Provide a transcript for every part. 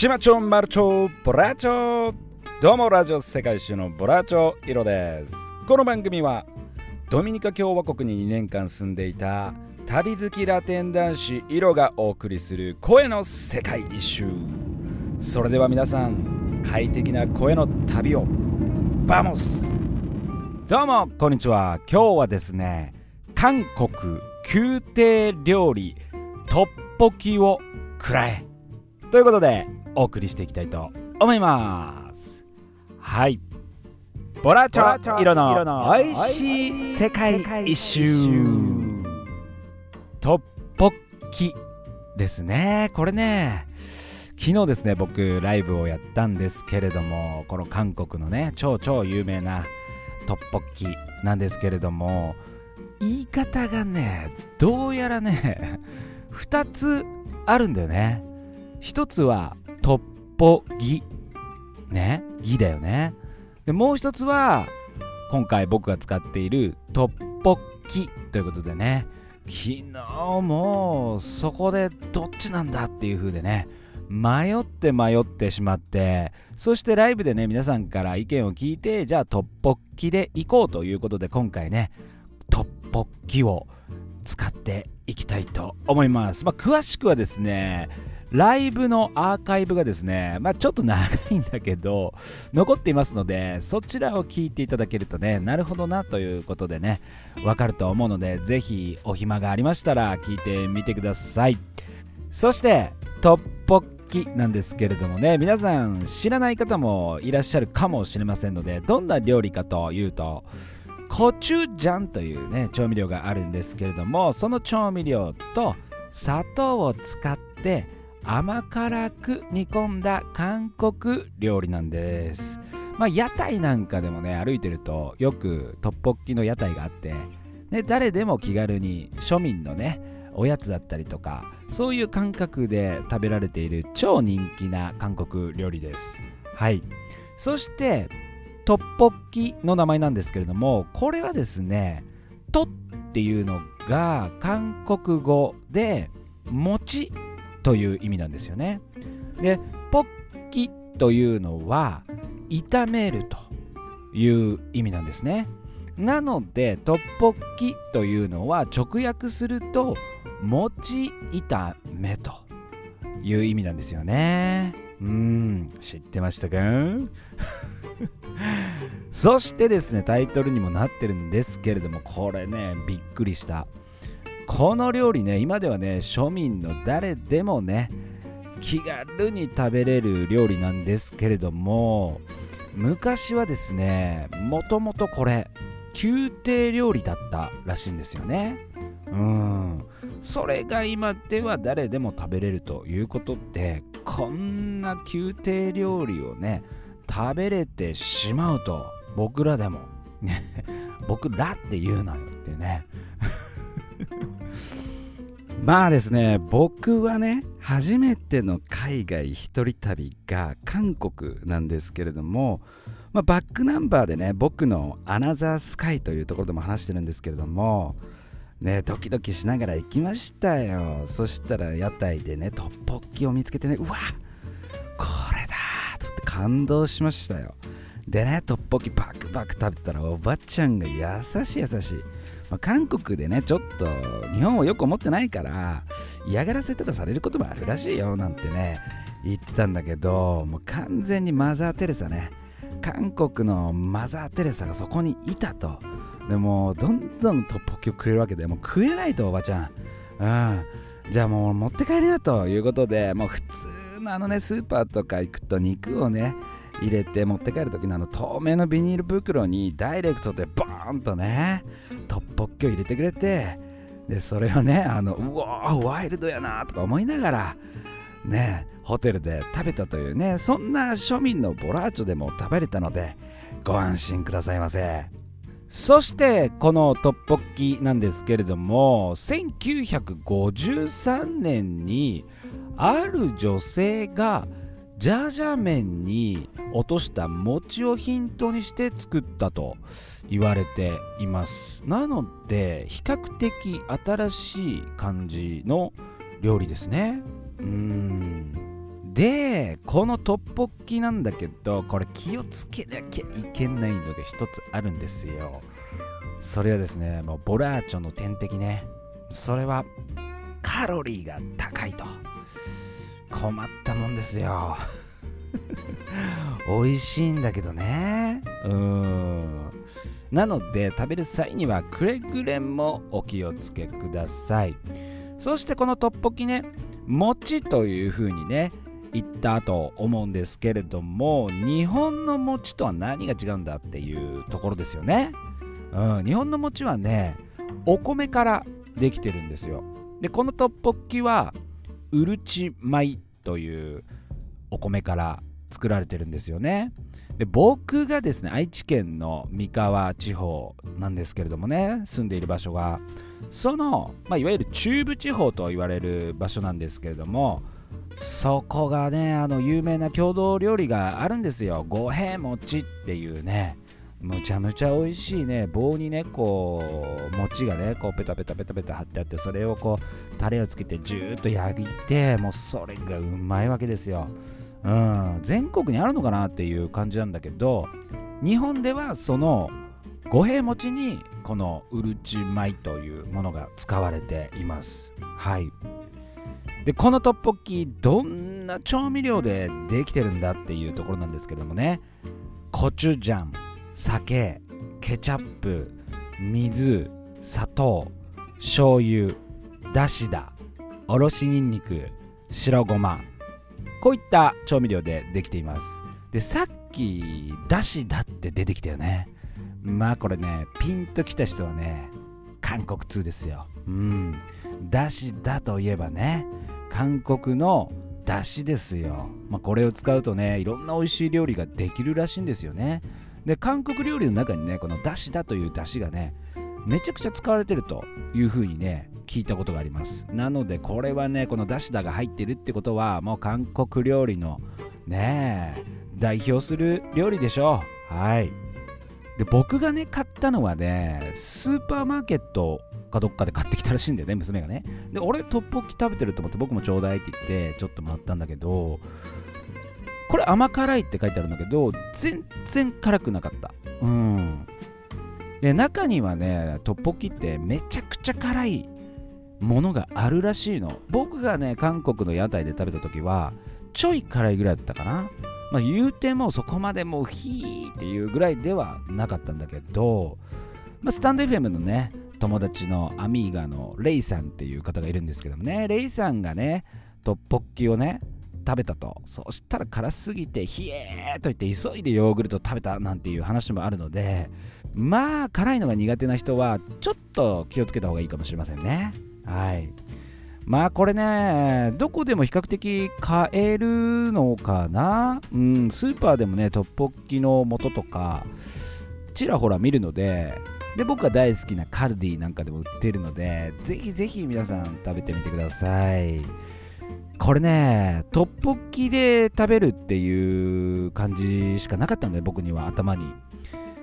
島町マルチョボラチョ。どうもラジオ世界一周のボラチョイロです。この番組はドミニカ共和国に2年間住んでいた旅好きラテン男子イロがお送りする声の世界一周。それでは皆さん快適な声の旅をバモス。どうもこんにちは。今日はですね韓国宮廷料理トッポキを食らえ。ということでお送りしていきたいと思います。はい。ボラチョ色の美味しい世界一周。トッポッキですね。これね昨日ですね僕ライブをやったんですけれどもこの韓国のね超超有名なトッポッキなんですけれども言い方がねどうやらね 2つあるんだよね。一つはトッポギ。ね？ギだよね。でもう一つは今回僕が使っているトッポッキ。ということでね。昨日もそこでどっちなんだっていう風でね。迷って迷ってしまって。そしてライブでね皆さんから意見を聞いてじゃあトッポッキで行こうということで今回ねトッポッキを使っていきたいと思います。まあ詳しくはですねライブのアーカイブがですね、まあ、ちょっと長いんだけど、残っていますので、そちらを聞いていただけるとね、なるほどなということでね、わかると思うので、ぜひお暇がありましたら聞いてみてください。そして、トッポッキなんですけれどもね、皆さん知らない方もいらっしゃるかもしれませんので、どんな料理かというと、コチュジャンというね、調味料があるんですけれども、その調味料と砂糖を使って、甘辛く煮込んだ韓国料理なんです。まあ屋台なんかでもね歩いてるとよくトッポッキの屋台があって、ね、誰でも気軽に庶民のねおやつだったりとかそういう感覚で食べられている超人気な韓国料理です。はい。そしてトッポッキの名前なんですけれどもこれはですねトっていうのが韓国語で餅。という意味なんですよね。でポッキというのは炒めるという意味なんですね。なのでトッポッキというのは直訳すると餅炒めという意味なんですよね。うん知ってましたか？そしてですねタイトルにもなってるんですけれどもこれねびっくりしたこの料理ね今ではね庶民の誰でもね気軽に食べれる料理なんですけれども昔はですねもともとこれ宮廷料理だったらしいんですよね。うん。それが今では誰でも食べれるということってこんな宮廷料理をね食べれてしまうと僕らでも。ね 僕らって言うなよってね。まあですね僕はね初めての海外一人旅が韓国なんですけれども、まあ、バックナンバーでね僕のアナザースカイというところでも話してるんですけれどもねドキドキしながら行きましたよ。そしたら屋台でねトッポッキを見つけてねうわこれだとって感動しましたよ。でねトッポッキパクパク食べてたらおばちゃんが優しい優しい。まあ、韓国でねちょっと日本をよく思ってないから嫌がらせとかされることもあるらしいよなんてね言ってたんだけどもう完全にマザー・テレサね。韓国のマザー・テレサがそこにいたと。でもどんどんトッポッキをくれるわけでもう食えないとおばちゃん。うん。じゃあもう持って帰りなということでもう普通のあのねスーパーとか行くと肉をね入れて持って帰る時のあの透明のビニール袋にダイレクトでボーンとねトッポッキを入れてくれてでそれをねあのうわワイルドやなとか思いながらねホテルで食べたというねそんな庶民のボラーチョでも食べれたのでご安心くださいませ。そしてこのトッポッキなんですけれども1953年にある女性がジャージャー麺に落とした餅をヒントにして作ったと言われています。なので比較的新しい感じの料理ですね。うん。でこのトッポッキなんだけどこれ気をつけなきゃいけないのが一つあるんですよ。それはですねもうボラーチョの天敵ね。それはカロリーが高いと。困ったもんですよ。美味しいんだけどね。うん。なので食べる際にはくれぐれもお気をつけください。そしてこのトッポキね餅というふうにね言ったと思うんですけれども日本の餅とは何が違うんだっていうところですよね、うん、日本の餅はねお米からできてるんですよ。でこのトッポッキはうるち米というお米から作られてるんですよね。で僕がですね愛知県の三河地方なんですけれどもね住んでいる場所がその、まあ、いわゆる中部地方と言われる場所なんですけれどもそこがねあの有名な郷土料理があるんですよ。五平餅っていうね。むちゃむちゃ美味しいね。棒にねこう餅がねこうペタペタペタペタ貼ってあってそれをこうタレをつけてジューッと焼いてもうそれがうまいわけですよ。うん。全国にあるのかなっていう感じなんだけど日本ではその五平餅にこのうるち米というものが使われています。はい。でこのトッポッキどんな調味料でできてるんだっていうところなんですけどもね。コチュジャン。酒ケチャップ水砂糖醤油だしだおろしにんにく白ごま。こういった調味料でできています。でさっきだしだって出てきたよね。まあこれねピンときた人はね韓国通ですよ。うん。だしだといえばね韓国のだしですよ、まあ、これを使うとねいろんな美味しい料理ができるらしいんですよね。で韓国料理の中にねこのだしだというだしがねめちゃくちゃ使われてるというふうにね聞いたことがあります。なのでこれはねこのだしだが入ってるってことはもう韓国料理のねえ代表する料理でしょう。はい。で僕がね買ったのはねスーパーマーケットかどっかで買ってきたらしいんだよね娘がね。で俺トッポッキ食べてると思って僕もちょうだいって言ってちょっともらったんだけどこれ甘辛いって書いてあるんだけど全然辛くなかった。うん。で中にはねトッポッキってめちゃくちゃ辛いものがあるらしいの。僕がね韓国の屋台で食べた時はちょい辛いぐらいだったかな。まあ言うてもそこまでもうヒーっていうぐらいではなかったんだけど、まあ、スタンド FM のね友達のアミーガのレイさんっていう方がいるんですけどもねレイさんがねトッポッキをね食べたと。そしたら辛すぎてひえーと言って急いでヨーグルト食べたなんていう話もあるのでまあ辛いのが苦手な人はちょっと気をつけた方がいいかもしれませんね。はい。まあこれねどこでも比較的買えるのかな？うんスーパーでもねトッポッキの素とかちらほら見るのでで僕が大好きなカルディなんかでも売ってるのでぜひぜひ皆さん食べてみてください。これねトッポッキで食べるっていう感じしかなかったので僕には頭に。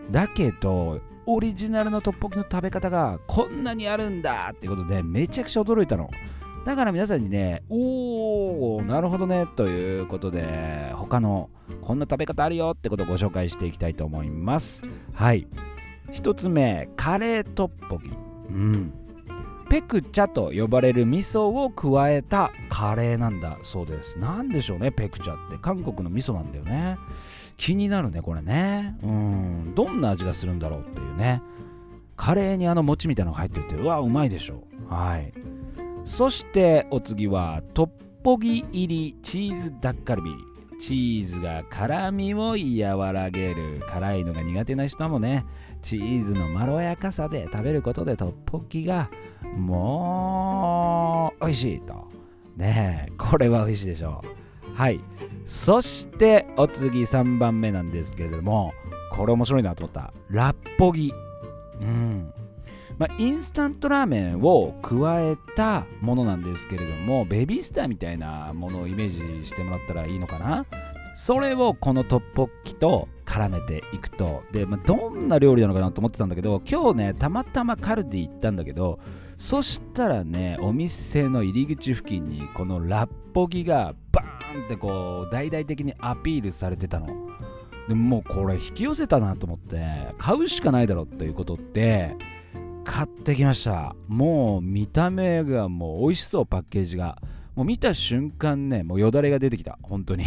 だけどオリジナルのトッポッキの食べ方がこんなにあるんだってことでめちゃくちゃ驚いたの。だから皆さんにねおーなるほどねということで他のこんな食べ方あるよってことをご紹介していきたいと思います。はい。1つ目カレートッポギうん。ペクチャと呼ばれる味噌を加えたカレーなんだそうです。何でしょうねペクチャって。韓国の味噌なんだよね。気になるねこれね。うん。どんな味がするんだろうっていうね。カレーにあの餅みたいなのが入ってるってうわうまいでしょはい。そしてお次はトッポギ入りチーズダッカルビ。チーズが辛みを和らげる。辛いのが苦手な人もねチーズのまろやかさで食べることでトッポギがもう美味しいと。ねえこれは美味しいでしょう。はい。そしてお次3番目なんですけれどもこれ面白いなと思った。ラッポギ。うん。まあ、インスタントラーメンを加えたものなんですけれどもベビースターみたいなものをイメージしてもらったらいいのかな？それをこのトッポッキと絡めていくと。で、まあ、どんな料理なのかなと思ってたんだけど今日ねたまたまカルディ行ったんだけどそしたらねお店の入り口付近にこのラッポギがバーンってこう大々的にアピールされてたの。でもうこれ引き寄せたなと思って買うしかないだろっていうことって買ってきました。もう見た目がもう美味しそうパッケージが。もう見た瞬間ねもうよだれが出てきた。本当に。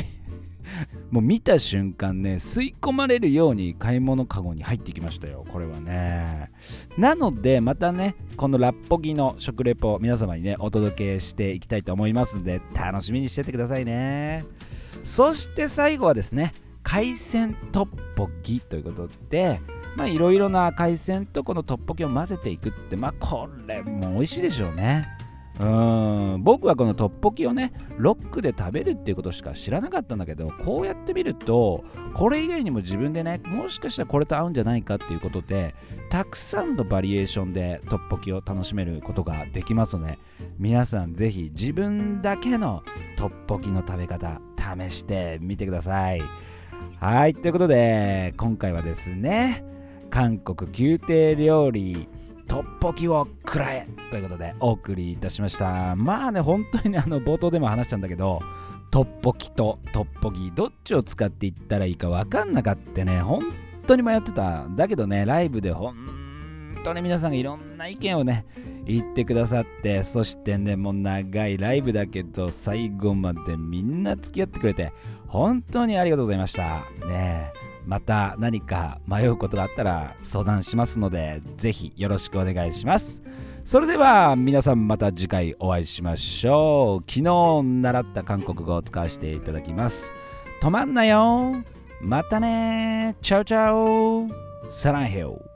もう見た瞬間ね吸い込まれるように買い物かごに入ってきましたよ。これはね。なのでまたねこのラッポギの食レポ皆様にねお届けしていきたいと思いますんで楽しみにしててくださいね。そして最後はですね海鮮トッポギということでまあいろいろな海鮮とこのトッポギを混ぜていくってまあこれも美味しいでしょうね。うん。僕はこのトッポギをねロックで食べるっていうことしか知らなかったんだけどこうやってみるとこれ以外にも自分でねもしかしたらこれと合うんじゃないかっていうことでたくさんのバリエーションでトッポギを楽しめることができますので皆さんぜひ自分だけのトッポギの食べ方試してみてください。はいということで今回はですね韓国宮廷料理トッポギを食らえということでお送りいたしました。まあね本当にねあの冒頭でも話したんだけどトッポギとトッポギどっちを使っていったらいいか分かんなかったね。本当に迷ってただけどねライブで本当に皆さんがいろんな意見をね言ってくださってそしてねもう長いライブだけど最後までみんな付き合ってくれて本当にありがとうございました。ねえ。また何か迷うことがあったら相談しますのでぜひよろしくお願いします。それでは皆さんまた次回お会いしましょう。昨日習った韓国語を使わせていただきます。止まんなよ。またね。チャオチャオ。サランヘヨ。